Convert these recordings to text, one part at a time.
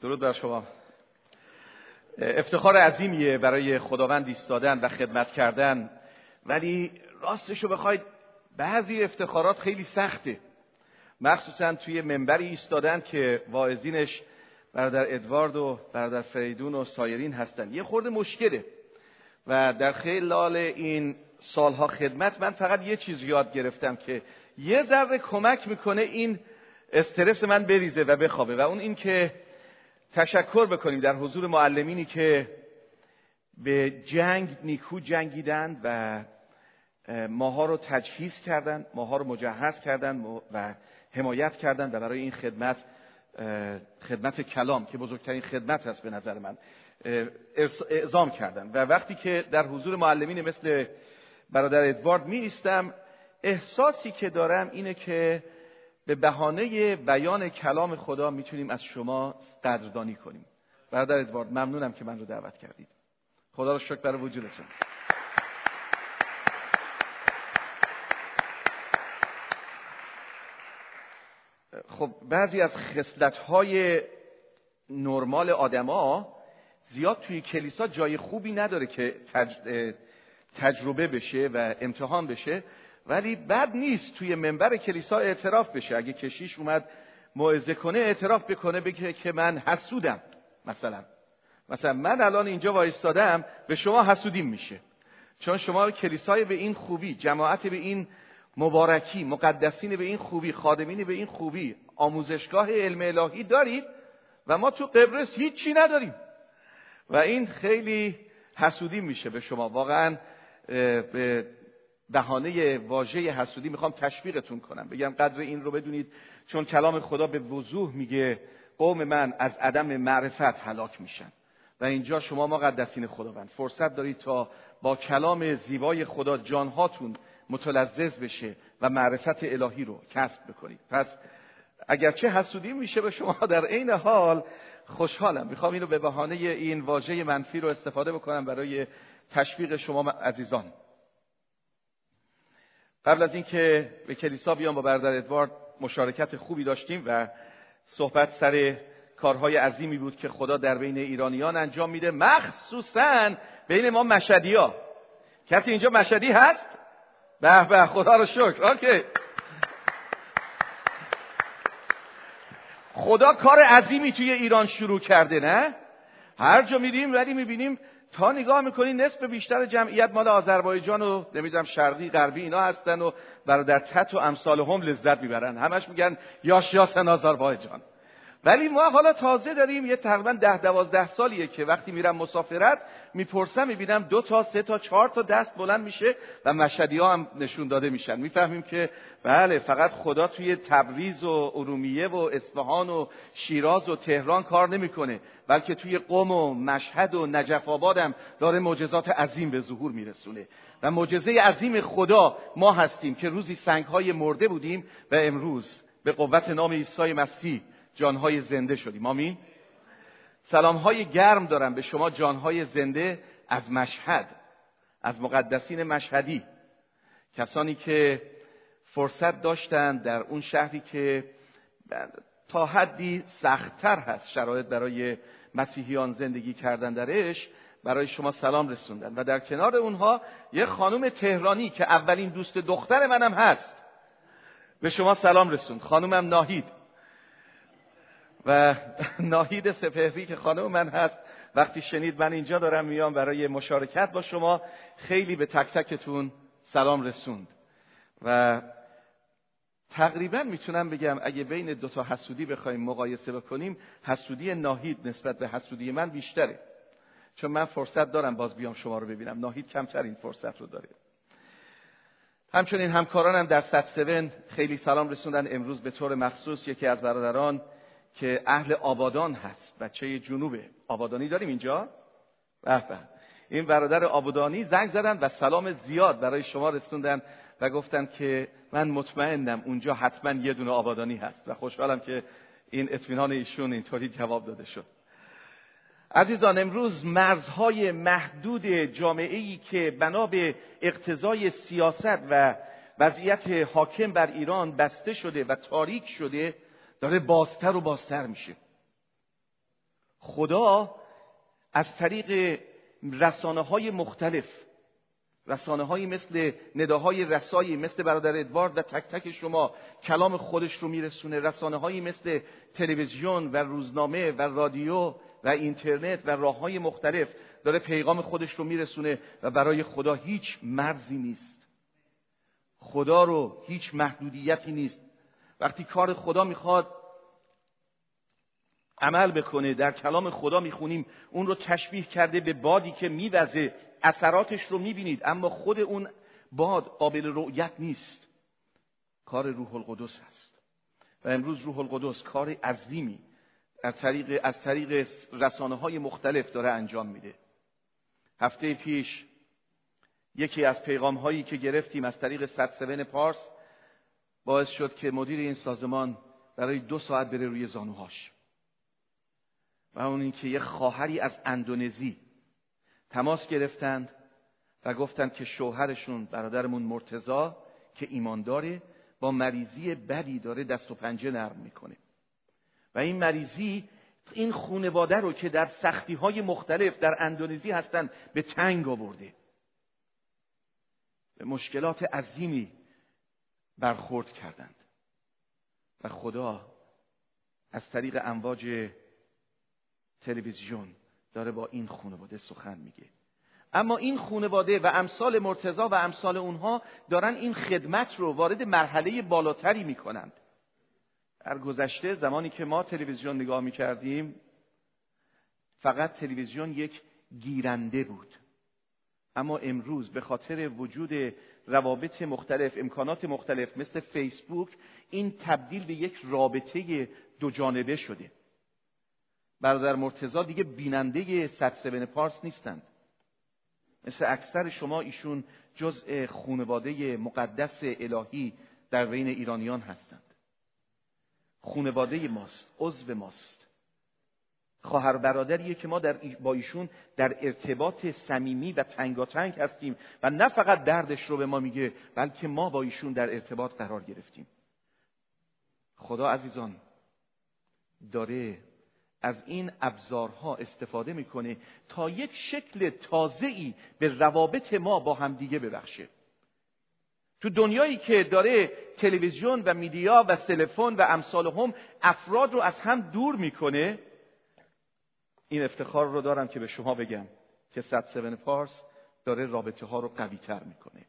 درود بر شما. افتخار عظیمیه برای خداوند ایستادن و خدمت کردن ولی راستش رو بخواید بعضی افتخارات خیلی سخته. مخصوصا توی منبری ایستادن که واعظینش برادر ادوارد و برادر فریدون و سایرین هستن. یه خورده مشکله. و در خلال این سالها خدمت من فقط یه چیز یاد گرفتم که یه ذره کمک می‌کنه این استرس من بریزه و بخوابه. و اون این که تشکر بکنیم در حضور معلمینی که به جنگ نیکو جنگیدند و ماها رو تجهیز کردند ماها رو مجهز کردند و حمایت کردند و برای این خدمت خدمت کلام که بزرگترین خدمت هست به نظر من اعزام کردن و وقتی که در حضور معلمین مثل برادر ادوارد می ایستم احساسی که دارم اینه که به بهانه بیان کلام خدا می‌تونیم از شما قدردانی کنیم. برادر ادوارد ممنونم که من رو دعوت کردید. خدا رو شکر برای وجودتون. خب بعضی از خصلت‌های نرمال آدما زیاد توی کلیسا جای خوبی نداره که تجربه بشه و امتحان بشه. ولی بد نیست توی منبر کلیسا اعتراف بشه. اگه کشیش اومد موعظه کنه اعتراف بکنه بگه که من حسودم مثلا. مثلا من الان اینجا وایستادم به شما حسودیم میشه. چون شما کلیسای به این خوبی جماعت به این مبارکی مقدسین به این خوبی خادمین به این خوبی آموزشگاه علم الهی دارید و ما تو قبرس هیچی نداریم. و این خیلی حسودی میشه به شما. واقعا به بهانه واژه حسودی می‌خوام تشویقتون کنم. بگم قدر این رو بدونید چون کلام خدا به وضوح میگه قوم من از عدم معرفت هلاک میشن. و اینجا شما مقدسین خداوند فرصت دارید تا با کلام زیبای خدا جانهاتون متلذذ بشه و معرفت الهی رو کسب بکنید. پس اگرچه حسودی میشه به شما در عین حال خوشحالم. می‌خوام اینو به بهانه این واژه منفی رو استفاده بکنم برای تشویق شما عزیزان. قبل از اینکه به کلیسا بیام با برادر ادوارد مشارکت خوبی داشتیم و صحبت سر کارهای عظیمی بود که خدا در بین ایرانیان انجام میده. مخصوصا بین ما مشدی ها کسی اینجا مشدی هست؟ به به خدا رو شکر. خدا کار عظیمی توی ایران شروع کرده نه؟ هر جا میریم ولی می‌بینیم تا نگاه می‌کنی نصف بیشتر جمعیت مال آذربایجان و نمی‌دونم شرقی غربی اینا هستن و برادر تت و امثال هم لذت می‌برن. همش میگن یاش یاسن آذربایجان. ولی ما حالا تازه داریم یه تقریبا ده دوازده سالیه که وقتی میرم مسافرت می‌پرسم می‌بینم دو تا سه تا چهار تا دست بلند میشه و مشهدی ها هم نشون داده میشن. می‌فهمیم که بله فقط خدا توی تبریز و ارومیه و اصفهان و شیراز و تهران کار نمی‌کنه بلکه توی قم و مشهد و نجف آباد هم داره معجزات عظیم به ظهور میرسونه. و معجزه عظیم خدا ما هستیم که روزی سنگ های مرده بودیم و امروز به قوت نام عیسی مسیح جانهای زنده شدیم. آمین. سلامهای گرم دارم به شما جانهای زنده از مشهد از مقدسین مشهدی. کسانی که فرصت داشتند در اون شهری که تا حدی سختتر هست شرایط برای مسیحیان زندگی کردن درش برای شما سلام رسوندن. و در کنار اونها یه خانم تهرانی که اولین دوست دختر منم هست. به شما سلام رسوند. خانومم ناهید. و ناهید سپهری که خانم من هست وقتی شنید من اینجا دارم میام برای مشارکت با شما خیلی به تک تکتون سلام رسوند. و تقریبا می‌تونم بگم اگه بین دو تا حسودی بخوایم مقایسه بکنیم حسودی ناهید نسبت به حسودی من بیشتره. چون من فرصت دارم باز بیام شما رو ببینم. ناهید کمتر این فرصت رو داره. همچنین همکارانم در ست خیلی سلام رسوندن. امروز به طور مخصوص یکی از برادران که اهل آبادان هست بچه جنوبه. آبادانی داریم اینجا؟ به این برادر آبادانی زنگ زدن و سلام زیاد برای شما رسوندن و گفتن که من مطمئنم اونجا حتما یه دونه آبادانی هست و خوشحالم که این اطمینان ایشون اینطوری جواب داده شد. عزیزان امروز مرزهای محدود جامعه ای که بنا به اقتضای سیاست و وضعیت حاکم بر ایران بسته شده و تاریک شده داره بازتر و بازتر میشه. خدا از طریق رسانه های مختلف رسانه های مثل نداهای رسایی مثل برادر ادوارد و تک تک شما کلام خودش رو میرسونه. رسانه هایی مثل تلویزیون و روزنامه و رادیو و اینترنت و راه های مختلف داره پیغام خودش رو میرسونه و برای خدا هیچ مرزی نیست. خدا رو هیچ محدودیتی نیست. وقتی کار خدا می‌خواد عمل بکنه در کلام خدا می‌خونیم اون رو تشبیه کرده به بادی که میوزه اثراتش رو می‌بینید اما خود اون باد قابل رؤیت نیست. کار روح القدس هست. و امروز روح القدس کار عظیمی از طریق, از طریق رسانه های مختلف داره انجام میده. هفته پیش یکی از پیغام هایی که گرفتیم از طریق 107 پارس باعث شد که مدیر این سازمان برای دو ساعت بره روی زانوهاش. و اون اینکه یه خواهری از اندونزی تماس گرفتند و گفتند که شوهرشون برادرمون مرتزا که ایمان داره با مریضی بدی داره دست و پنجه نرم می‌کنه. و این مریضی این خونواده رو که در سختی های مختلف در اندونزی هستند به تنگ آورده. به مشکلات عظیمی برخورد کردند. و خدا از طریق امواج تلویزیون داره با این خانواده سخن میگه. اما این خانواده و امثال مرتزا و امثال اونها دارن این خدمت رو وارد مرحله بالاتری می‌کنند. در گذشته زمانی که ما تلویزیون نگاه می‌کردیم فقط تلویزیون یک گیرنده بود. اما امروز به خاطر وجود روابط مختلف امکانات مختلف مثل فیسبوک این تبدیل به یک رابطه دو جانبه شده. برادر مرتزا دیگه بیننده سبن پارس نیستند. مثل اکثر شما ایشون جزء خونواده مقدس الهی در بین ایرانیان هستند. خونواده ماست عضو ماست. خواهر برادریه که ما در با ایشون در ارتباط صمیمی و تنگاتنگ هستیم و نه فقط دردش رو به ما میگه بلکه ما با ایشون در ارتباط قرار گرفتیم. خدا عزیزان داره از این ابزارها استفاده می‌کنه تا یک شکل تازه‌ای به روابط ما با همدیگه ببخشه. تو دنیایی که داره تلویزیون و میدیا و تلفن و امثال هم افراد رو از هم دور می‌کنه این افتخار رو دارم که به شما بگم که سبن پارس داره رابطه ها رو قوی تر می‌کنه.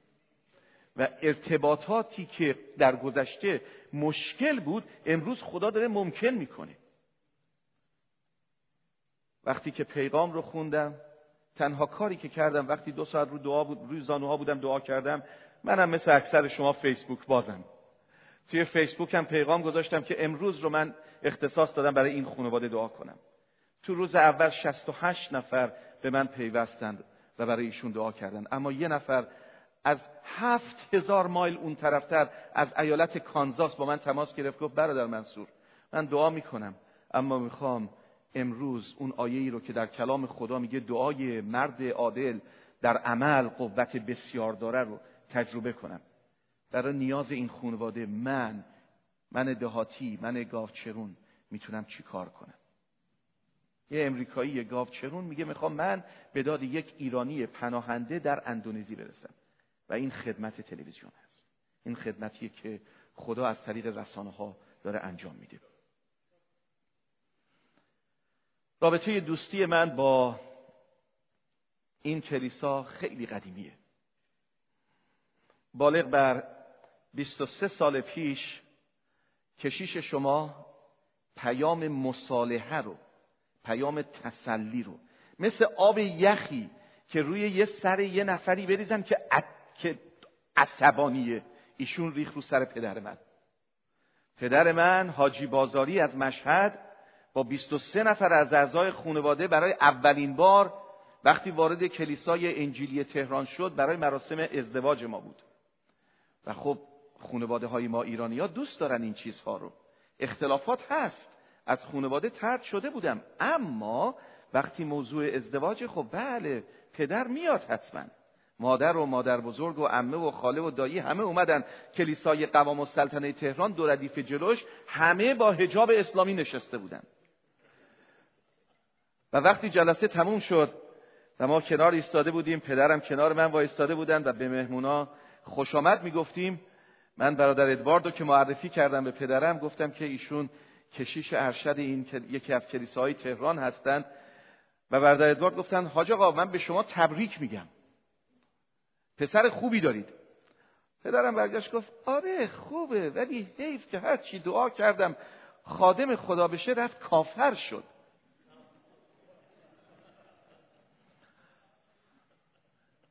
و ارتباطاتی که در گذشته مشکل بود امروز خدا داره ممکن می‌کنه. وقتی که پیغام رو خوندم تنها کاری که کردم وقتی دو ساعت رو دعا بود روی زانوها بودم دعا کردم منم مثل اکثر شما فیسبوک بازم. توی فیسبوک هم پیغام گذاشتم که امروز رو من اختصاص دادم برای این خانواده دعا کنم. تو روز اول 68 نفر به من پیوستند و برای ایشون دعا کردن اما یه نفر از هفت هزار مایل اون طرفتر از ایالت کانزاس با من تماس گرفت گفت برادر منصور من دعا می‌کنم اما می‌خوام امروز اون آیه ای رو که در کلام خدا میگه دعای مرد عادل در عمل قوت بسیار داره رو تجربه کنم. برای نیاز این خانواده من من دهاتی من گاوچرون می‌تونم چی کار کنم؟ یه امریکایی یه گاوچرون میگه می‌خوام من به داد یک ایرانی پناهنده در اندونزی برسم. و این خدمت تلویزیون هست. این خدمتیه که خدا از طریق رسانه ها داره انجام میده. رابطه دوستی من با این کلیسا خیلی قدیمیه. بالغ بر 23 سال پیش کشیش شما پیام مصالحه رو پیام تسلی رو. مثل آب یخی که روی یه سر یه نفری بریزن که, که عصبانیه. ایشون ریخ رو سر پدر من. پدر من حاجی بازاری از مشهد با 23 نفر از اعضای خانواده برای اولین بار وقتی وارد کلیسای انجیلی تهران شد برای مراسم ازدواج ما بود. و خب خانواده های ما ایرانی ها دوست دارن این چیزها رو. اختلافات هست. از خانواده ترد شده بودم. اما وقتی موضوع ازدواج خب بله پدر میاد حتما. مادر و مادر بزرگ و عمه و خاله و دایی همه اومدن. کلیسای قوام السلطنه تهران دو ردیف جلوش همه با حجاب اسلامی نشسته بودن. و وقتی جلسه تموم شد و ما کنار ایستاده بودیم پدرم کنار من وایستاده بودن و به مهمونا خوش آمد می‌گفتیم. من برادر ادواردو که معرفی کردم به پدرم گفتم که ایشون کشیش ارشد این یکی از کلیساهای تهران هستند و برادر ادوارد گفتن حاج آقا من به شما تبریک میگم. پسر خوبی دارید. پدرم برگشت گفت آره خوبه ولی حیف که هر چی دعا کردم خادم خدا بشه رفت کافر شد.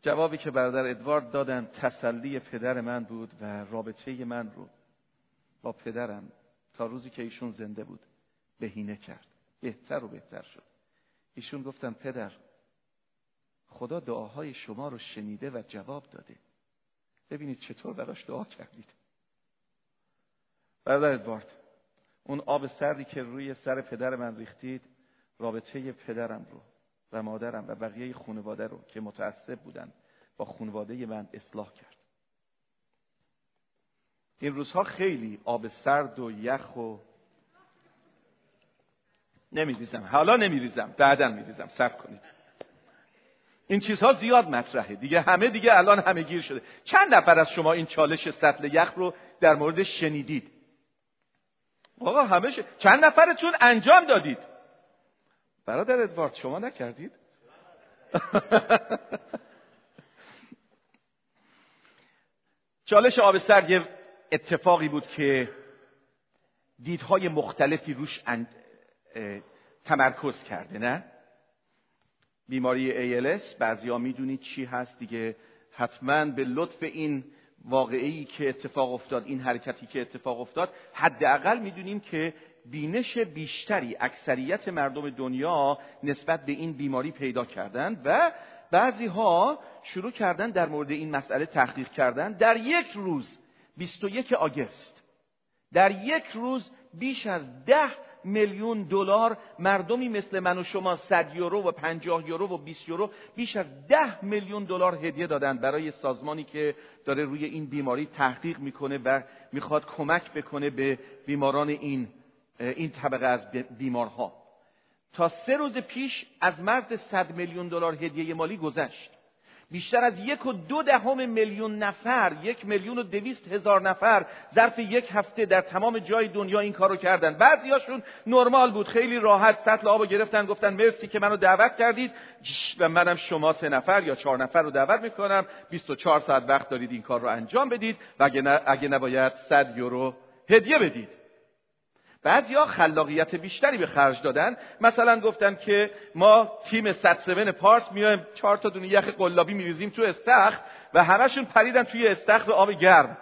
جوابی که برادر ادوارد دادن تسلی پدر من بود و رابطه من رو با پدرم تا روزی که ایشون زنده بود. بهینه کرد. بهتر و بهتر شد. ایشون گفتن پدر خدا دعاهای شما رو شنیده و جواب داده. ببینید چطور براش دعا کردید. برادر ادوارد اون آب سردی که روی سر پدر من ریختید رابطه پدرم رو و مادرم و بقیه خانواده رو که متعصب بودن با خانواده من اصلاح کرد. این روزها خیلی آب سرد و یخ و نمیریزم. حالا نمیریزم. بعدا میریزم. صبر کنید. این چیزها زیاد مطرحه. دیگه همه دیگه الان همه گیر شده. چند نفر از شما این چالش سطل یخ رو در مورد شنیدید؟ آقا همه ش... چند نفرتون انجام دادید؟ برادر ادوارد شما نکردید؟ چالش آب سرد یه اتفاقی بود که دیدهای مختلفی روش تمرکز کرده نه؟ بیماری ALS بعضیا می‌دونید چی هست دیگه. حتما به لطف این واقعی که اتفاق افتاد این حرکتی که اتفاق افتاد حداقل می‌دونیم که بینش بیشتری اکثریت مردم دنیا نسبت به این بیماری پیدا کردن و بعضی ها شروع کردن در مورد این مسئله تحقیق کردن. در یک روز 21 آگست. در یک روز بیش از ده میلیون دلار مردمی مثل من و شما 100 یورو و 50 یورو و 20 یورو بیش از 10 میلیون دلار هدیه دادن برای سازمانی که داره روی این بیماری تحقیق می‌کنه و می‌خواد کمک بکنه به بیماران این این طبقه از بیمارها. تا سه روز پیش از مرز 100 میلیون دلار هدیه مالی گذشت. بیشتر از یک و دو دهم میلیون نفر یک میلیون و دویست هزار نفر ظرف یک هفته در تمام جای دنیا این کارو کردن. بعضیاشون نرمال بود خیلی راحت سطل آبو گرفتن گفتن مرسی که منو دعوت کردید. و منم شما سه نفر یا چهار نفر رو دعوت می‌کنم. 24 ساعت وقت دارید این کار رو انجام بدید. و اگه, نباید 100 یورو هدیه بدید. بعضیا خلاقیت بیشتری به خرج دادن. مثلا گفتن که ما تیم 107 پارس میایم چهار تا دونه یخ قلابی میریزیم تو استخر و همشون پریدن توی استخر آب گرم.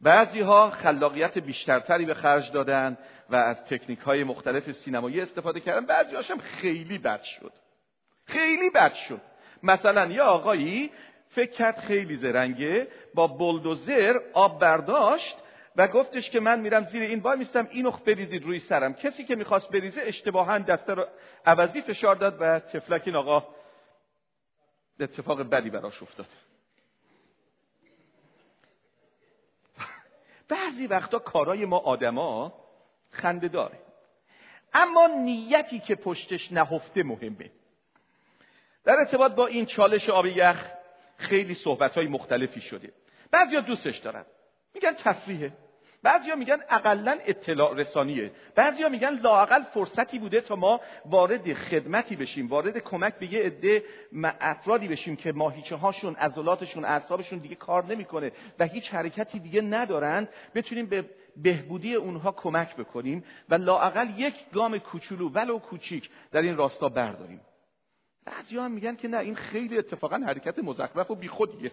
بعضی ها خلاقیت بیشترتری به خرج دادن و از تکنیک های مختلف سینمایی استفاده کردن. بعضی هاشم خیلی بد شد. خیلی بد شد. مثلا یه آقایی فکر کرد خیلی زرنگه با بلدوزر آب برداشت و گفتش که من میرم زیر این وای میستم اینو بریزید روی سرم. کسی که می‌خواست بریزه اشتباها دسته رو عوضی فشار داد و تفلک این آقا اتفاق بدی براش افتاد. بعضی وقتا کارای ما آدما خنده داره. اما نیتی که پشتش نهفته مهمه. در ارتباط با این چالش آب یخ خیلی صحبت های مختلفی شده. بعضیا دوستش دارن. میگن تفریحه. بعضیا میگن اقلا اطلاع رسانیه. بعضیا میگن لاقل فرصتی بوده تا ما وارد خدمتی بشیم وارد کمک به یه عده افرادی بشیم که ماهیچه هاشون عضلاتشون اعصابشون دیگه کار نمی‌کنه و هیچ حرکتی دیگه ندارن بتونیم به بهبودی اونها کمک بکنیم و لاقل یک گام کوچولو ولو کوچیک در این راستا برداریم. بعضی هم میگن که نه این خیلی اتفاقا حرکت مزخرف و بیخودیه.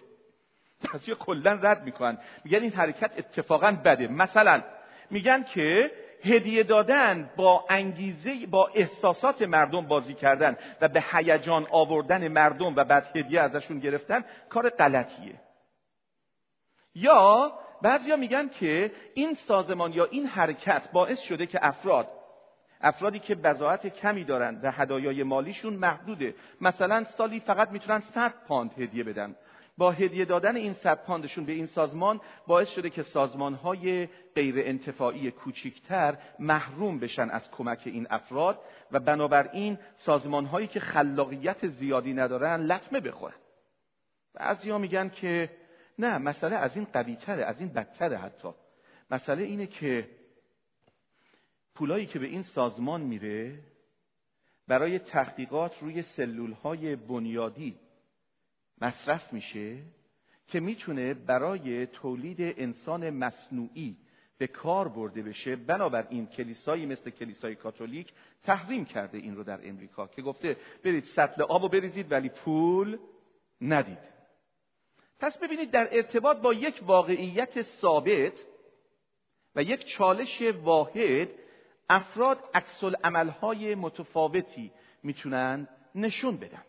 بعضی کلا رد می‌کنن. میگن این حرکت اتفاقا بده. مثلا میگن که هدیه دادن با انگیزه با احساسات مردم بازی کردن و به هیجان آوردن مردم و بعد هدیه ازشون گرفتن کار غلطیه. یا بعضیا میگن که این سازمان یا این حرکت باعث شده که افراد افرادی که بضاعت کمی دارن و هدایای مالیشون محدوده مثلا سالی فقط می‌تونن 100 پاند هدیه بدن. با هدیه دادن این صد به این سازمان باعث شده که سازمانهای غیر انتفاعی کوچکتر محروم بشن از کمک این افراد و بنابراین سازمانهایی که خلاقیت زیادی ندارن لطمه بخورن. بعضیا میگن که نه مسئله از این قویتره از این بدتره حتی. مسئله اینه که پولایی که به این سازمان میره برای تحقیقات روی سلول های بنیادی مصرف میشه که می‌تونه برای تولید انسان مصنوعی به کار برده بشه. بنابراین کلیسایی مثل کلیسای کاتولیک تحریم کرده این رو در امریکا که گفته برید سطل آب و بریزید ولی پول ندید. پس ببینید در ارتباط با یک واقعیت ثابت و یک چالش واحد افراد عکس عملهای متفاوتی می‌تونن نشون بدن.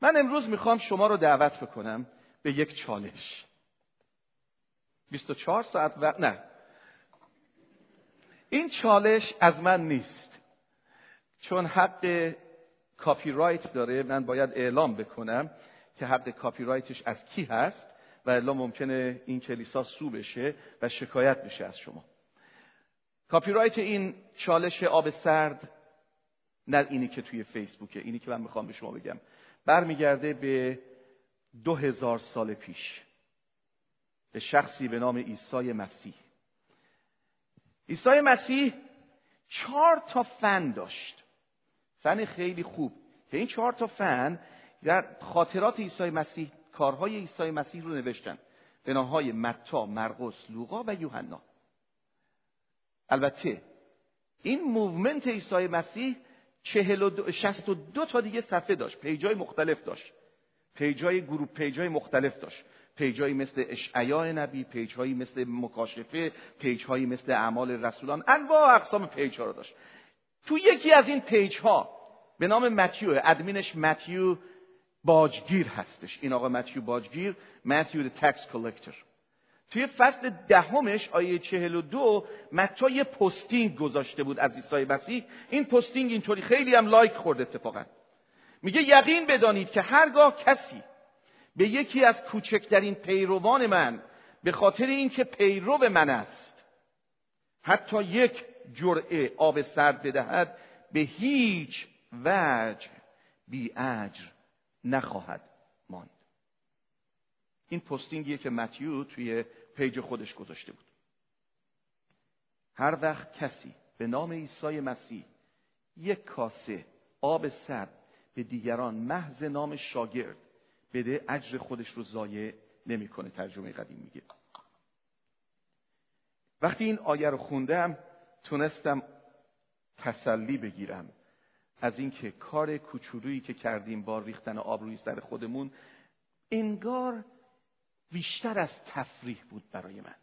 من امروز می‌خوام شما رو دعوت بکنم به یک چالش. 24 ساعت و نه. این چالش از من نیست. چون حق کاپی رایت داره من باید اعلام بکنم که حق کاپی رایتش از کی هست و الا ممکنه این کلیسا sue بشه و شکایت بشه از شما. کاپی رایت این چالش آب سرد نه اینی که توی فیسبوکه. اینی که من می‌خوام به شما بگم. برمیگرده به دو هزار سال پیش. به شخصی به نام عیسی مسیح. عیسی مسیح چهار تا فن داشت. فن خیلی خوب. که این چهار تا فن در خاطرات عیسی مسیح کارهای عیسی مسیح رو نوشتن. به نامهای متی، مرقس، لوقا و یوحنا. البته این movement عیسی مسیح چهل و دو, شست و دو تا دیگه صفحه داشت. page ای مختلف داشت. page ای گروه page ای مختلف داشت. page ایی مثل اشعیا نبی page هایی مثل مکاشفه page هایی مثل اعمال رسولان. انواع اقسام page ها رو داشت. تو یکی از این page ها به نام متیو ادمینش متیو باجگیر هستش. این آقا متیو باجگیر متیو tax collector توی فصل دهمش آیه چهل و دو متا یه posting گذاشته بود از عیسی مسیح. این posting اینطوری خیلی هم like خورد اتفاقا. میگه یقین بدانید که هرگاه کسی به یکی از کوچکترین پیروان من به خاطر اینکه پیرو من است حتی یک جرعه آب سرد بدهد به هیچ وجه بی اجر نخواهد این پستینگیه که متیو توی پیج خودش گذاشته بود. هر وقت کسی به نام عیسی مسیح یک کاسه آب سرد به دیگران محض نام شاگرد بده اجر خودش رو ضایع نمی‌کنه ترجمه قدیم میگه. وقتی این آیه رو خوندم تونستم تسلی بگیرم از اینکه کار کوچولویی که کردیم با ریختن آب روی سر خودمون انگار بیشتر از تفریح بود برای من.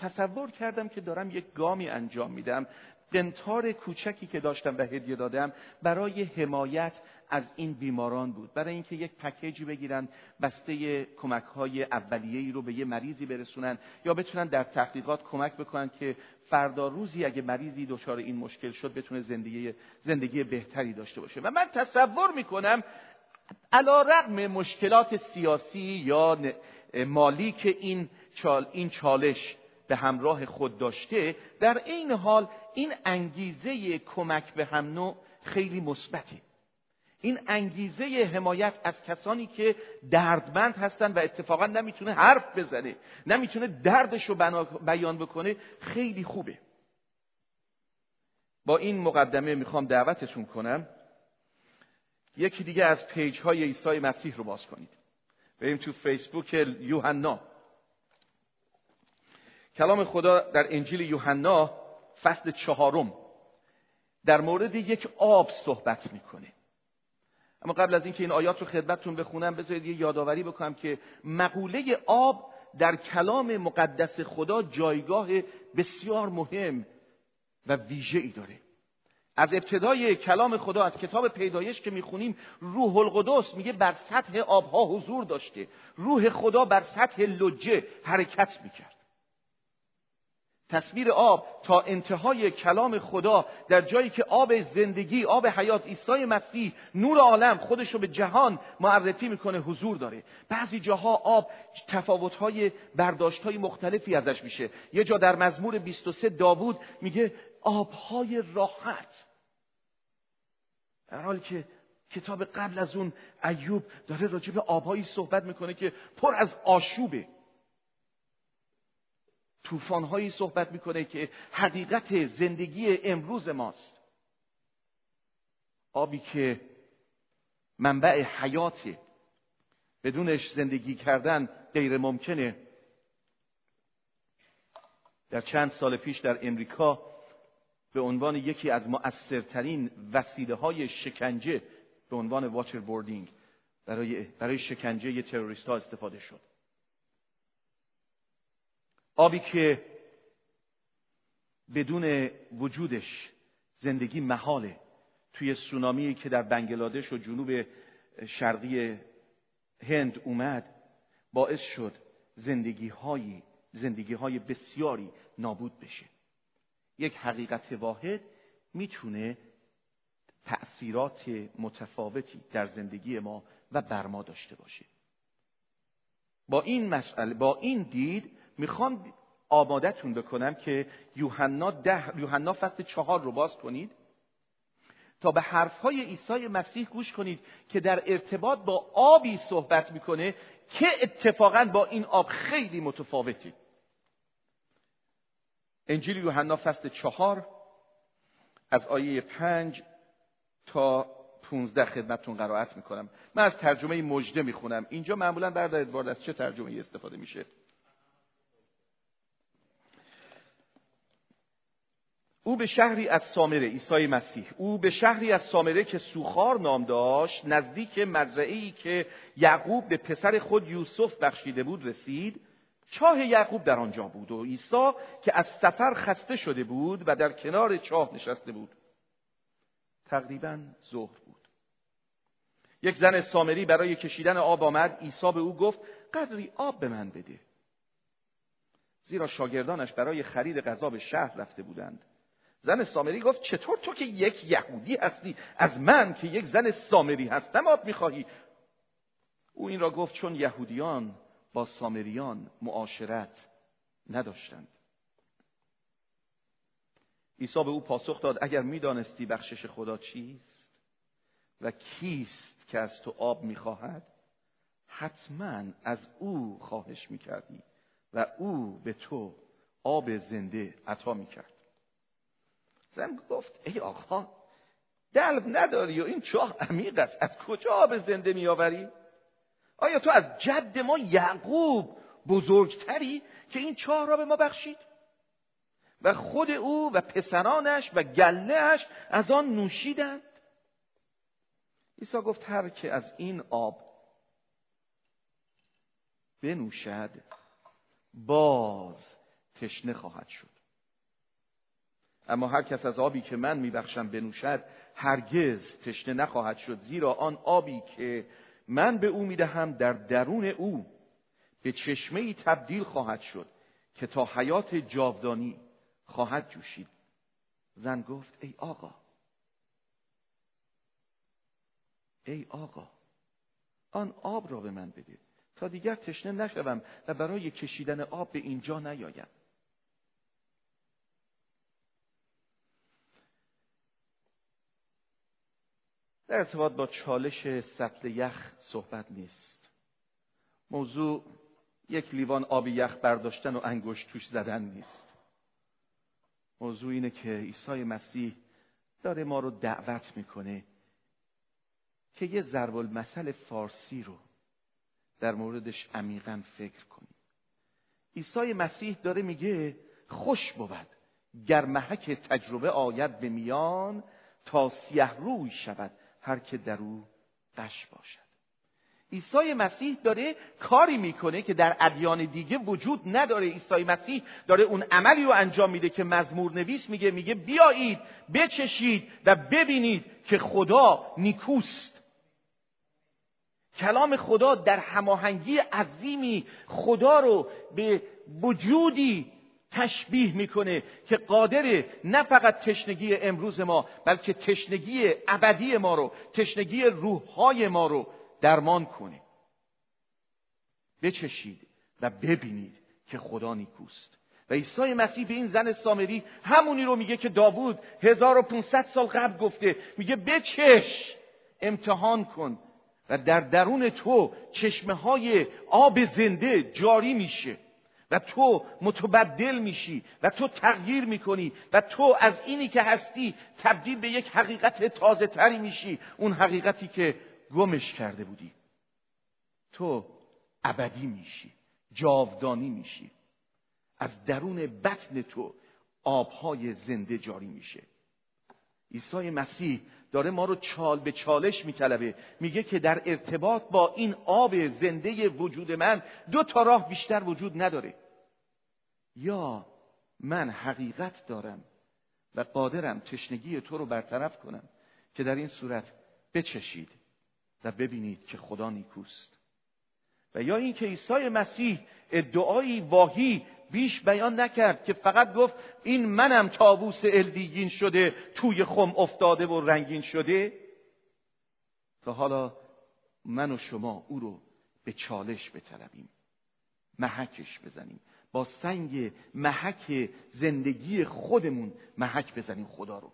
تصور کردم که دارم یک گامی انجام میدم قنتار کوچکی که داشتم و هدیه دادم برای حمایت از این بیماران بود. برای اینکه یک پکیجی بگیرن بسته کمک های اولیه رو به یه مریضی برسونن یا بتونن در تحقیقات کمک بکنن که فردا روزی اگه مریضی دچار این مشکل شد بتونه زندگی زندگی بهتری داشته باشه. و من تصور می‌کنم علا رقم مشکلات سیاسی یا مالی که این, این چالش به همراه خود داشته در این حال این انگیزه کمک به هم نوع خیلی مثبته. این انگیزه حمایت از کسانی که دردمند هستن و اتفاقا نمی‌تونه حرف بزنه نمی‌تونه دردش رو بیان بکنه خیلی خوبه. با این مقدمه می‌خوام دعوتشون کنم. یکی دیگه از پیج های عیسی مسیح رو باز کنید. بریم تو فیسبوک یوحنا. کلام خدا در انجیل یوحنا فصل چهارم. در مورد یک آب صحبت می‌کنه. اما قبل از اینکه این آیات رو خدمتتون بخونم بذارید یه یادآوری بکنم که مقوله آب در کلام مقدس خدا جایگاه بسیار مهم و ویژه ای داره. از ابتدای کلام خدا از کتاب پیدایش که می‌خونیم روح القدس میگه بر سطح آبها حضور داشته. روح خدا بر سطح لجه حرکت می‌کرد. تصویر آب تا انتهای کلام خدا در جایی که آب زندگی آب حیات عیسی مسیح نور عالم خودش رو به جهان معرفی می‌کنه حضور داره. بعضی جاها آب تفاوتهای برداشتهای مختلفی ازش میشه. یه جا در مزمور 23 داوود میگه آبهای راحت. در حالی که کتاب قبل از اون ایوب داره راجع به آبهایی صحبت می‌کنه که پر از آشوبه. طوفانهایی صحبت می‌کنه که حقیقت زندگی امروز ماست. آبی که منبع حیاته بدونش زندگی کردن غیر ممکنه در چند سال پیش در امریکا به عنوان یکی از مؤثرترین وسیله های شکنجه به عنوان waterboarding برای, برای شکنجه تروریست ها استفاده شد. آبی که بدون وجودش زندگی محاله توی سونامی که در بنگلادش و جنوب شرقی هند اومد باعث شد زندگی های زندگی های بسیاری نابود بشه. یک حقیقت واحد می‌تونه تأثیرات متفاوتی در زندگی ما و بر ما داشته باشه. با این مسئله با این دید می‌خوام آمادتون بکنم که یوحنا ده یوحنا فصل چهار رو باز کنید. تا به حرفهای عیسی مسیح گوش کنید که در ارتباط با آبی صحبت می‌کنه که اتفاقا با این آب خیلی متفاوتی. انجیل یوحنا فصل چهار از آیه پنج تا پونزده خدمتتون قرائت می‌کنم. من از ترجمه مجده می‌خونم. اینجا معمولا برادر ادوارد از چه ترجمه استفاده میشه. او به شهری از سامره عیسی مسیح. او به شهری از سامره که سوخار نام داشت نزدیک مزرعه که یعقوب به پسر خود یوسف بخشیده بود رسید. چاه یعقوب در آنجا بود و عیسی که از سفر خسته شده بود و در کنار چاه نشسته بود. تقریبا ظهر بود. یک زن سامری برای کشیدن آب آمد. عیسی به او گفت قدری آب به من بده. زیرا شاگردانش برای خرید غذا به شهر رفته بودند. زن سامری گفت چطور تو که یک یهودی هستی؟ از من که یک زن سامری هستم آب می‌خواهی. او این را گفت چون یهودیان با سامریان معاشرت نداشتند. عیسی به او پاسخ داد اگر می‌دانستی بخشش خدا چیست و کیست که از تو آب می‌خواهد حتما از او خواهش می‌کردی و او به تو آب زنده عطا می‌کرد. زن گفت ای آقا دلب نداری و این چاه عمیق است از کجا آب زنده میآوری؟ آیا تو از جد ما یعقوب بزرگتری که این چاه را به ما بخشید؟ و خود او و پسرانش و گلهش از آن نوشیدند؟ عیسی گفت هر که از این آب بنوشد باز تشنه خواهد شد. اما هر کس از آبی که من میبخشم بنوشد هرگز تشنه نخواهد شد زیرا آن آبی که من به او می‌دهم در درون او به چشمه تبدیل خواهد شد که تا حیات جاودانی خواهد جوشید. زن گفت ای آقا ای آقا آن آب را به من بده تا دیگر تشنه نشوم و برای کشیدن آب به اینجا نیایم. در ارتباط با چالش سطل یخ صحبت نیست. موضوع یک لیوان آب یخ برداشتن و انگشت توش زدن نیست. موضوع اینه که عیسی مسیح داره ما رو دعوت می‌کنه که یه ضرب المثل فارسی رو در موردش عمیقا فکر کنیم. عیسی مسیح داره میگه خوش بود گر محک تجربه آید به میان تا سیه روی شود. هر که در او قش باشد. عیسی مسیح داره کاری می‌کنه که در ادیان دیگه وجود نداره. عیسی مسیح داره اون عملی رو انجام میده که مزمور نویس میگه میگه بیایید بچشید و ببینید که خدا نیکوست. کلام خدا در هماهنگی عظیمی خدا رو به وجودی تشبیه می‌کنه که قادر نه فقط تشنگی امروز ما بلکه تشنگی ابدی ما رو تشنگی روحهای ما رو درمان کنه. بچشید و ببینید که خدا نیکوست. و عیسی مسیح به این زن سامری همونی رو میگه که داوود 1500 سال قبل گفته میگه بچش امتحان کن و در درون تو چشمه های آب زنده جاری میشه. و تو متبدل میشی و تو تغییر می‌کنی و تو از اینی که هستی تبدیل به یک حقیقت تازه تری میشی. اون حقیقتی که گمش کرده بودی. تو ابدی میشی جاودانی میشی. از درون بطن تو آبهای زنده جاری میشه. عیسی مسیح داره ما رو چال به چالش میطلبه. میگه که در ارتباط با این آب زنده وجود من دو تا راه بیشتر وجود نداره. یا من حقیقت دارم و قادرم تشنگی تو رو برطرف کنم که در این صورت بچشید و ببینید که خدا نیکوست. و یا اینکه عیسی مسیح ادعایی واهی بیش بیان نکرد که فقط گفت این منم تابوس الدیگین شده توی خم افتاده و رنگین شده. تا حالا من و شما او رو به چالش بطلبیم محکش بزنیم. با سنگ محک زندگی خودمون محک بزنیم خدا رو.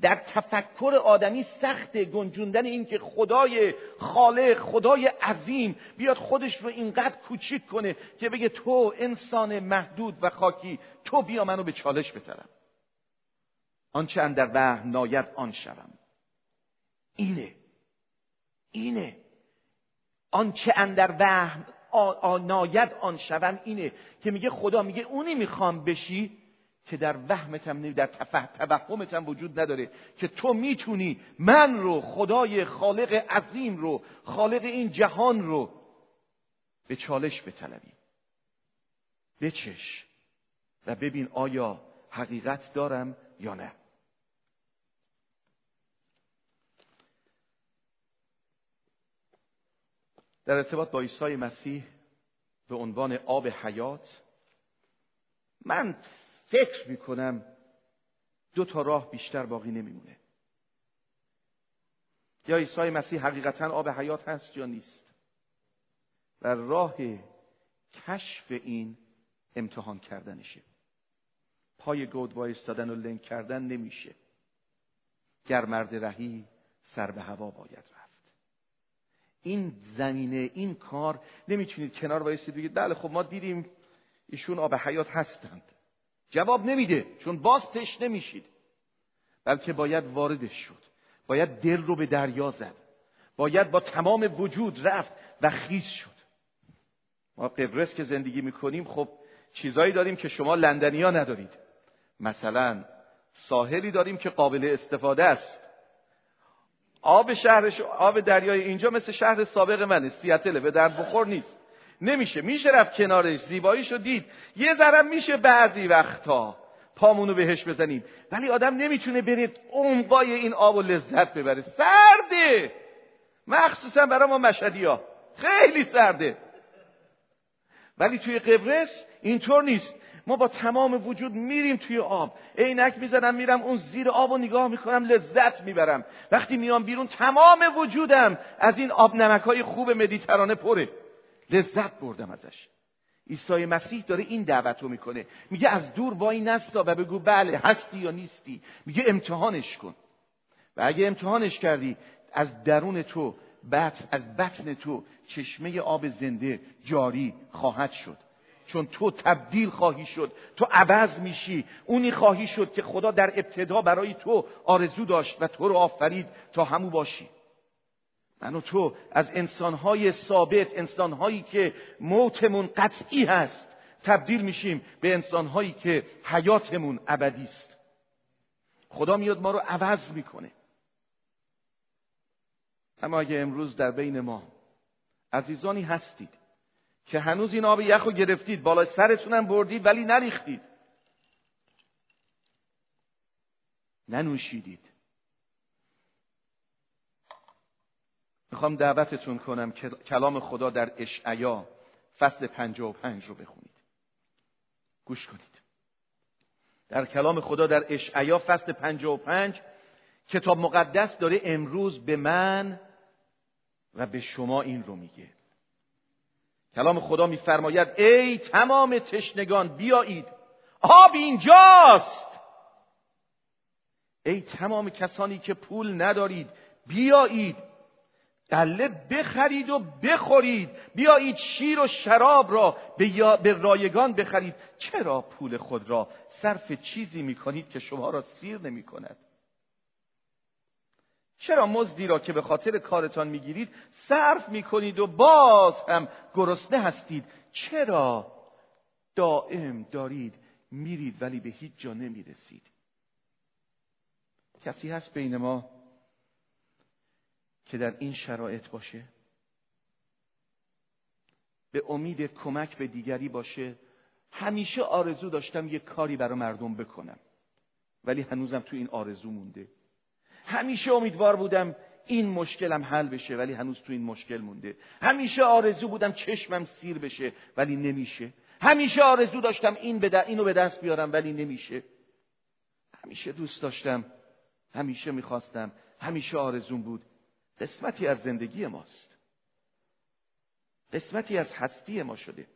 در تفکر آدمی سخت گنجوندن این که خدای خالق خدای عظیم بیاد خودش رو اینقدر کوچیک کنه که بگه تو انسان محدود و خاکی تو بیا منو به چالش بترم. آنچه اندر وهم ناید آن شوم. اینه. اینه. آنچه اندر وهم ناید آن شوم اینه که میگه خدا میگه اونی می‌خوام بشی که در وهمتم در توهمتم وجود نداره که تو می‌تونی من رو خدای خالق عظیم رو خالق این جهان رو به چالش بطلبی. بچش و ببین آیا حقیقت دارم یا نه. در ارتباط با عیسی مسیح به عنوان آب حیات من فکر می‌کنم دو تا راه بیشتر باقی نمیمونه. یا عیسی مسیح حقیقتا آب حیات هست یا نیست؟ و راه کشف این امتحان کردنشه. پای گود وایستادن و لنگ کردن نمیشه. گر مرد رهی سر به هوا باید این زمینه این کار نمی‌تونید کنار وایستید بگید بله خب ما دیدیم ایشون آب حیات هستند. جواب نمیده چون باز تش نمیشید. بلکه باید واردش شد. باید دل رو به دریا زد. باید با تمام وجود رفت و خیز شد. ما قبرس که زندگی می‌کنیم خب چیزایی داریم که شما لندنیا ندارید. مثلا ساحلی داریم که قابل استفاده است. آب شهرش آب دریای اینجا مثل شهر سابق منه. سیاتله به در بخور نیست. نمیشه. میشه رفت کنارش. زیباییشو دید. یه ذرم میشه بعضی وقتا. پامونو بهش بزنیم. ولی آدم نمی‌تونه بره عمقای این آب و لذت ببره. سرده! مخصوصا برای ما مشهدی ها خیلی سرده. ولی توی قبرس اینطور نیست. ما با تمام وجود میریم توی آب. عینک می‌زنم میرم اون زیر آب و نگاه می‌کنم لذت می‌برم. وقتی میام بیرون تمام وجودم از این آب نمک های خوب مدیترانه پره. لذت بردم ازش. عیسی مسیح داره این دعوت رو می‌کنه. میگه از دور وای نستا و بگو بله هستی یا نیستی. میگه امتحانش کن. و اگه امتحانش کردی از درون تو بطن از بطن تو چشمه آب زنده جاری خواهد شد. چون تو تبدیل خواهی شد تو عوض میشی. اونی خواهی شد که خدا در ابتدا برای تو آرزو داشت و تو رو آفرید تا همو باشی. من و تو از انسانهای ثابت انسانهایی که موتمون قطعی هست تبدیل میشیم به انسانهایی که حیاتمون ابدی است. خدا میاد ما رو عوض می‌کنه. اما اگه امروز در بین ما عزیزانی هستید که هنوز این آب یخ رو گرفتید بالا سرتونم بردید ولی نریختید. ننوشیدید. می‌خوام دعوتتون کنم که کلام خدا در اشعیا فصل پنج رو بخونید. گوش کنید. در کلام خدا در اشعیا فصل 55 کتاب مقدس داره امروز به من و به شما این رو میگه. کلام خدا میفرماید ای تمام تشنگان بیایید. آب اینجاست. ای تمام کسانی که پول ندارید بیایید. قله بخرید و بخورید. بیایید شیر و شراب را به, رایگان بخرید. چرا پول خود را صرف چیزی می‌کنید که شما را سیر نمی کند چرا مزدی را که به خاطر کارتان می‌گیرید صرف می‌کنید و باز هم گرسنه هستید؟ چرا؟ دائم دارید میرید ولی به هیچ جا نمی‌رسید. کسی هست بین ما که در این شرایط باشه؟ به امید کمک به دیگری باشه؟ همیشه آرزو داشتم یه کاری برای مردم بکنم ولی هنوزم تو این آرزو مونده. همیشه امیدوار بودم این مشکلم حل بشه ولی هنوز تو این مشکل مونده. همیشه آرزو بودم چشمم سیر بشه ولی نمیشه. همیشه آرزو داشتم این به اینو به دست بیارم ولی نمیشه. همیشه دوست داشتم همیشه می‌خواستم همیشه آرزون بود. قسمتی از زندگی ماست. قسمتی از هستی ما شده.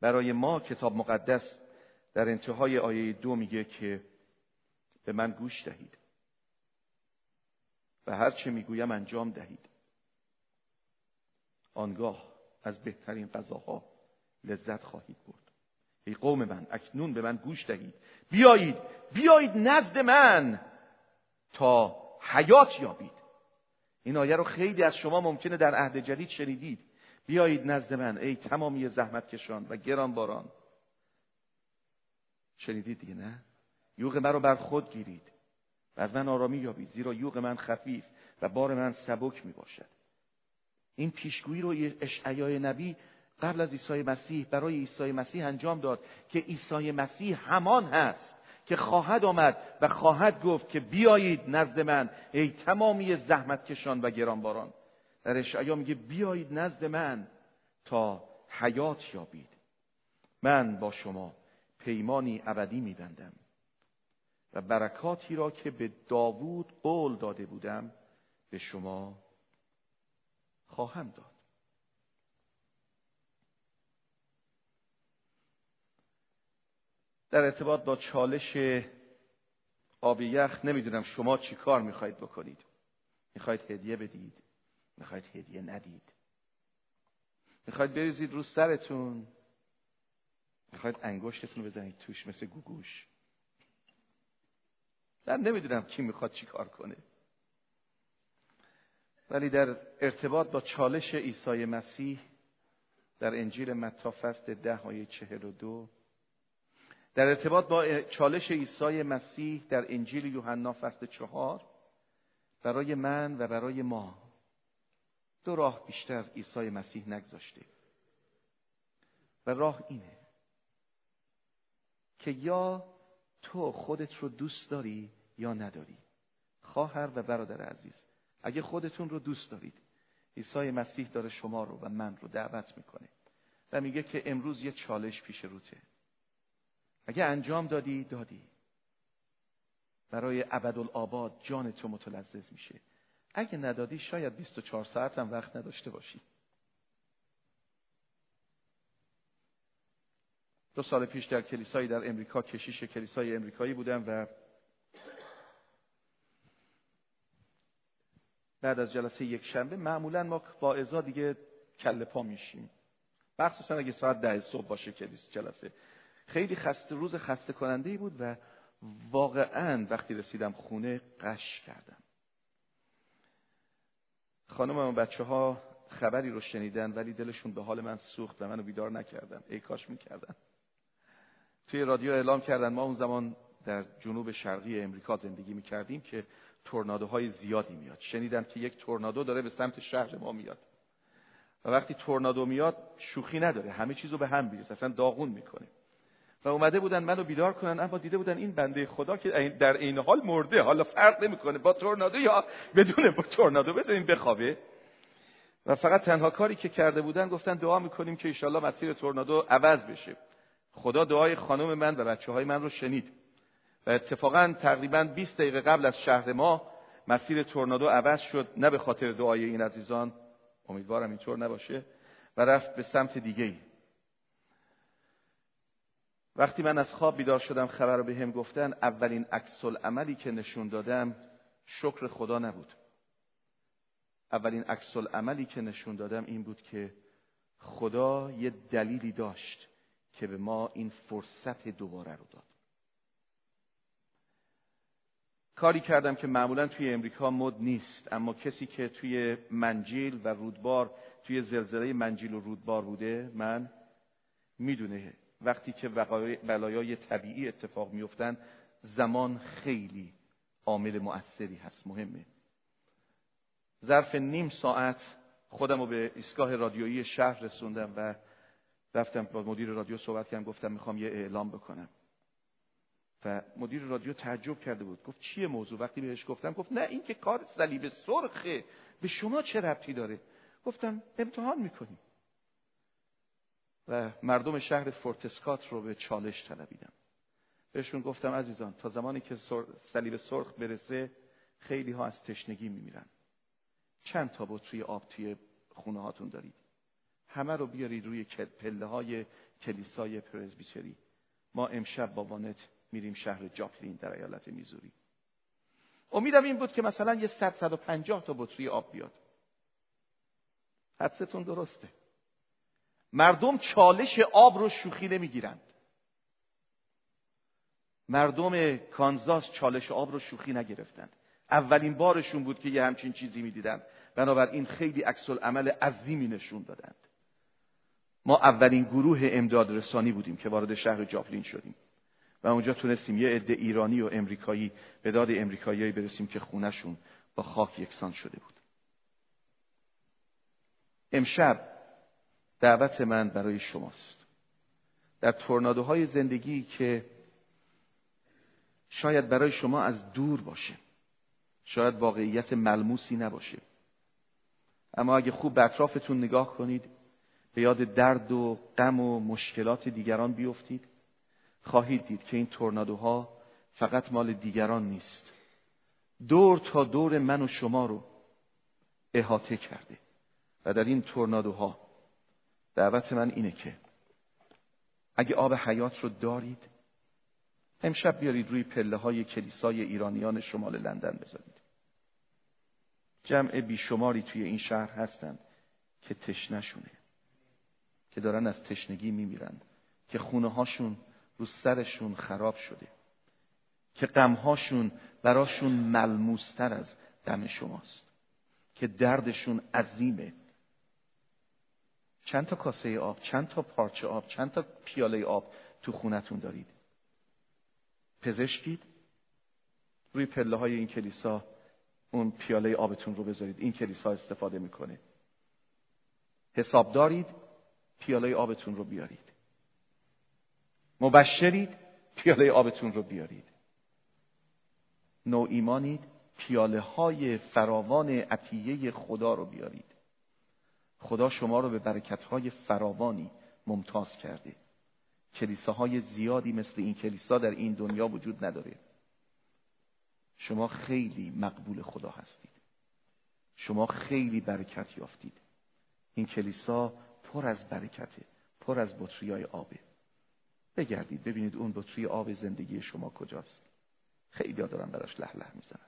برای ما کتاب مقدس در انتهای آیه دو میگه که به من گوش دهید. و هر چه می‌گویم انجام دهید. آنگاه از بهترین غذاها لذت خواهید برد. ای قوم من اکنون به من گوش دهید. بیایید بیایید نزد من تا حیات یابید. این آیه رو خیلی از شما ممکنه در عهد جدید شنیدید. بیایید نزد من ای تمامی زحمت کشان و گران باران شنیدید دیگه نه؟ یوغ رو بر خود گیرید. و از من آرامی یابید زیرا یوغ من خفیف و بار من سبک می باشد این پیشگویی رو اشعیای نبی قبل از عیسی مسیح برای عیسی مسیح انجام داد که عیسی مسیح همان هست که خواهد آمد و خواهد گفت که بیایید نزد من ای تمامی زحمت کشان و گرانباران. در اشعیا میگه بیایید نزد من تا حیات یابید. من با شما پیمانی ابدی میبندم. و برکاتی را که به داوود قول داده بودم به شما خواهم داد. در ارتباط با چالش آب یخ نمی‌دونم شما چی کار می‌خواید بکنید. می‌خواید هدیه بدید می‌خواید هدیه ندید. می‌خواید بریزید رو سرتون می‌خواید انگشتتون رو بزنید توش مثل گوگوش. من نمی‌دونم کی می‌خواد چی کار کنه. ولی در ارتباط با چالش عیسی مسیح در انجیل متی فصل ده آیه چهل و دو در ارتباط با چالش عیسی مسیح در انجیل یوحنا فصل چهار برای من و برای ما دو راه بیشتر عیسی مسیح نگذاشته. و راه اینه که یا تو خودت رو دوست داری یا نداری؟ خواهر و برادر عزیز اگه خودتون رو دوست دارید عیسی مسیح داره شما رو و من رو دعوت می‌کنه و میگه که امروز یه چالش پیش روته. اگه انجام دادی دادی. برای ابدالآباد جان تو متلذذ میشه. اگه ندادی شاید 24 ساعت هم وقت نداشته باشی. دو سال پیش در کلیسایی در امریکا کشیش کلیسای امریکایی بودم و بعد از جلسه یک شنبه معمولا ما واعظا دیگه کله پا میشیم. مخصوصا اگه ساعت ده صبح باشه کلیس جلسه. خیلی خسته روز خسته کننده ای بود و واقعا وقتی رسیدم خونه قش کردم. خانم و بچه ها خبری رو شنیدن ولی دلشون به حال من سوخت و منو بیدار نکردن. ای کاش می‌کردن. توی رادیو اعلام کردن ما اون زمان در جنوب شرقی امریکا زندگی می‌کردیم که تورنادوهای زیادی میاد. شنیدم که یک تورنادو داره به سمت شهر ما میاد. و وقتی تورنادو میاد شوخی نداره. همه چیزو به هم میریزه. اصلا داغون می‌کنه. و اومده بودن منو بیدار کنن اما دیده بودن این بنده خدا که در این حال مرده. حالا فرق نمی‌کنه. با تورنادو یا بدون با تورنادو بذارین بخوابه. و فقط تنها کاری که کرده بودن گفتن دعا می‌کنیم که ایشالله مسیر تورنادو عوض بشه. خدا دعای خانم من و بچه های من رو شنید. و اتفاقا تقریبا 20 دقیقه قبل از شهر ما مسیر تورنادو عوض شد نه به خاطر دعای این عزیزان امیدوارم اینطور نباشه و رفت به سمت دیگه ای. وقتی من از خواب بیدار شدم خبر رو به هم گفتن اولین عکس عملی که نشون دادم شکر خدا نبود اولین عکس عملی که نشون دادم این بود که خدا یه دلیلی داشت که به ما این فرصت دوباره رو داد کاری کردم که معمولا توی امریکا مد نیست اما کسی که توی منجیل و رودبار توی زلزله منجیل و رودبار بوده من می‌دونه. وقتی که بلایای طبیعی اتفاق میفتن زمان خیلی عامل مؤثری هست مهمه. ظرف نیم ساعت خودم رو به ایستگاه رادیویی شهر رسوندم و رفتم با مدیر رادیو صحبت کردم گفتم می‌خوام یه اعلام بکنم. و مدیر رادیو تعجب کرده بود. گفت چیه موضوع؟ وقتی بهش گفتم گفت نه این که کار صلیب سرخه به شما چه ربطی داره؟ گفتم امتحان می‌کنیم. و مردم شهر فورتسکات رو به چالش طلبیدم. بهشون گفتم عزیزان تا زمانی که صلیب سرخ برسه خیلی ها از تشنگی میمیرن. چند تا بطری آب توی خونه هاتون دارید. همه رو بیارید روی پله های کلیسای پرزبیتری. ما امشب با وانت میریم شهر جاپلین در ایالت میزوری. امیدم این بود که مثلا یه صد صد و پنجاه تا بطری آب بیاد. حدستون درسته. مردم چالش آب رو شوخی نمی‌گیرند. مردم کانزاس چالش آب رو شوخی نگرفتند. اولین بارشون بود که یه همچین چیزی می‌دیدند بنابراین خیلی عکس عمل عظیمی نشون دادند. ما اولین گروه امداد رسانی بودیم که وارد شهر جاپلین شدیم. و اونجا تونستیم یه عده ایرانی و امریکایی به داد امریکایی برسیم که خونهشون با خاک یکسان شده بود. امشب دعوت من برای شماست. در تورنادوهای زندگی که شاید برای شما از دور باشه شاید واقعیت ملموسی نباشه. اما اگه خوب به اطرافتون نگاه کنید به یاد درد و غم و مشکلات دیگران بیفتید. خواهید دید که این تورنادوها فقط مال دیگران نیست. دور تا دور من و شما رو احاطه کرده. و در این تورنادوها دعوت من اینه که اگه آب حیات رو دارید امشب بیارید روی پله های کلیسای ایرانیان شمال لندن بذارید. جمع بیشماری توی این شهر هستند که تشنشونه که دارن از تشنگی میمیرند که خونه هاشون رو سرشون خراب شده. که غمهاشون براشون ملموستر از دم شماست. که دردشون عظیمه. چند تا کاسه آب چند تا پارچه آب چند تا پیاله آب تو خونتون دارید؟ پزشکید؟ روی پله های این کلیسا اون پیاله آبتون رو بذارید. این کلیسا استفاده می‌کنه. حساب دارید پیاله آبتون رو بیارید. مبشرید پیاله آبتون رو بیارید. نو ایمانید پیاله های فراوان عطیه خدا رو بیارید. خدا شما رو به برکت های فراوانی ممتاز کرده. کلیساهای زیادی مثل این کلیسا در این دنیا وجود نداره. شما خیلی مقبول خدا هستید. شما خیلی برکت یافتید. این کلیسا پر از برکته پر از بطری آبه. بگردید ببینید اون بطری آب زندگی شما کجاست. خیلی دارن براش لح لح می‌زنن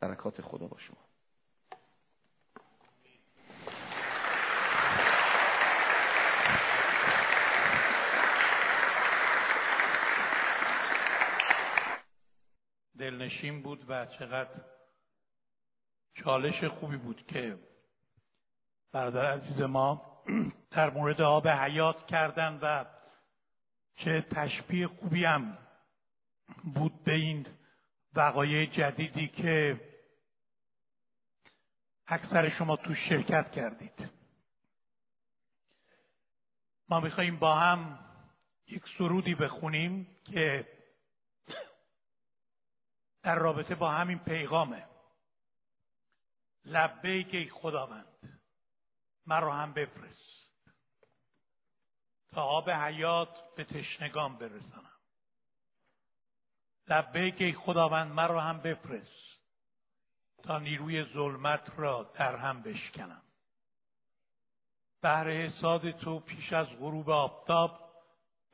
برکات خدا با شما دلنشین بود و چقدر چالش خوبی بود که برادر عزیز ما در مورد آب حیات کردن و چه تشبیه خوبی هم بود به این وقایع جدیدی که اکثر شما تو شرکت کردید. ما میخواییم با هم یک سرودی بخونیم که در رابطه با همین پیغامه. لبیک ای خداوند مرا هم بفرست. تا آب حیات به تشنگان برسانم. لبیک خداوند مرا هم بفرست تا نیروی ظلمت را در هم بشکنم. بهر حساد تو پیش از غروب آفتاب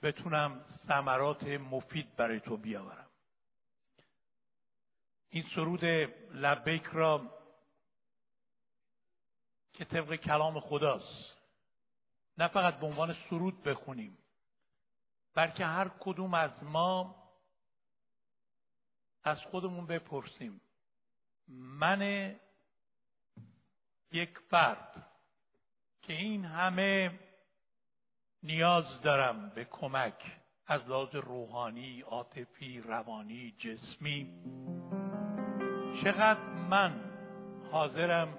بتونم ثمرات مفید برای تو بیاورم. این سرود لبیک را که طبق کلام خداست نه فقط به عنوان سرود بخونیم بلکه هر کدوم از ما از خودمون بپرسیم. من یک فرد که این همه نیاز دارم به کمک از لحاظ روحانی، عاطفی، روانی، جسمی چقدر من حاضرم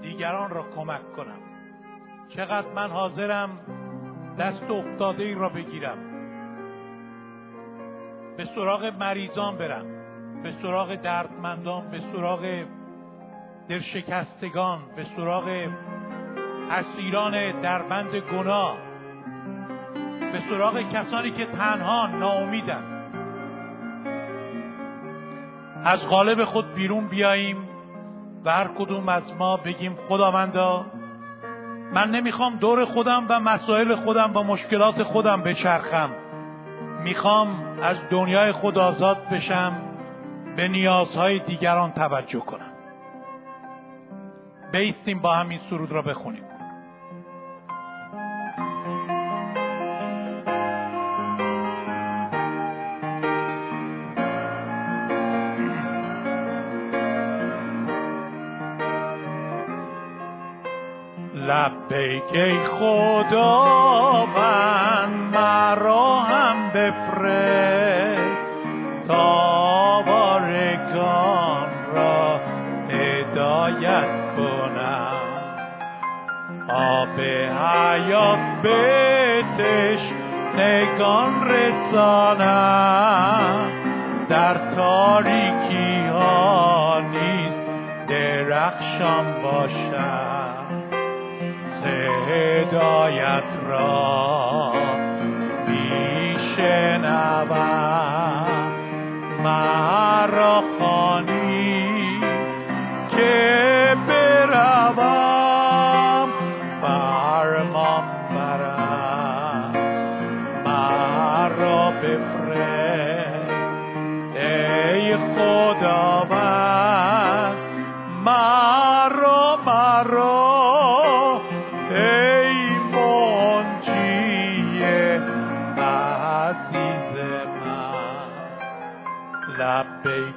دیگران را کمک کنم. چقدر من حاضرم دست افتاده ای را بگیرم. به سراغ مریضان برم. به سراغ دردمندان به سراغ دلشکستگان به سراغ اسیران در بند گناه به سراغ کسانی که تنها ناامیدن از غالب خود بیرون بیاییم و هر کدوم از ما بگیم خداوندا من نمی‌خوام دور خودم و مسائل خودم و مشکلات خودم بچرخم. می‌خوام از دنیای خود آزاد بشم به نیازهای دیگران توجه کنم. بیستیم با همین سرود را بخونیم. لبیک خدا من مرا هم بفرست تا بارگان را هدایت کنم. آب حیات بهتش نگان رسانم. در تاریکی ها نیز درخشان باشم. هدایت را میشنوم. مرا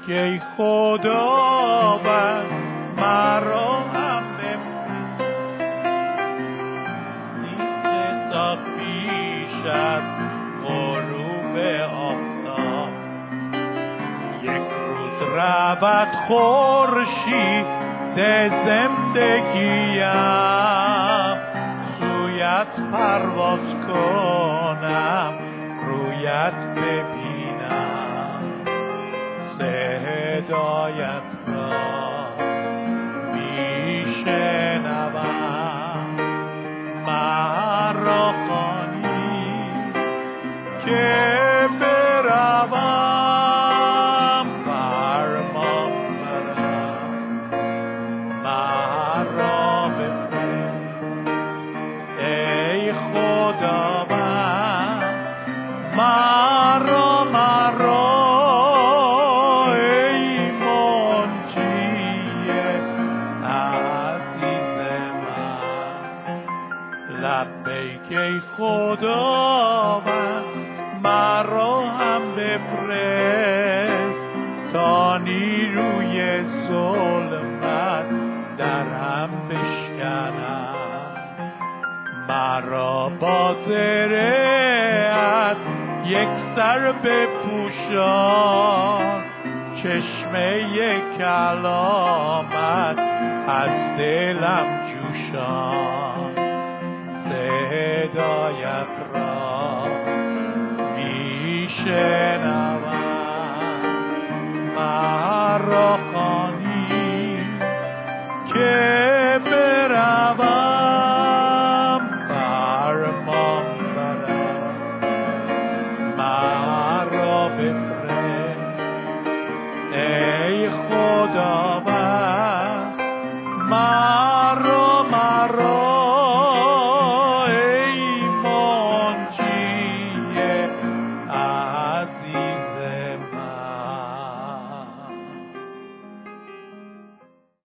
لبیک ای خدا و مرا هم تا پیش از غروب آفتاب. یک روز رود خورشید زندگیم. سویت پرواز کنم رویت ببینم با زرعت یک سر بپوشان چشمه کلامت از دلم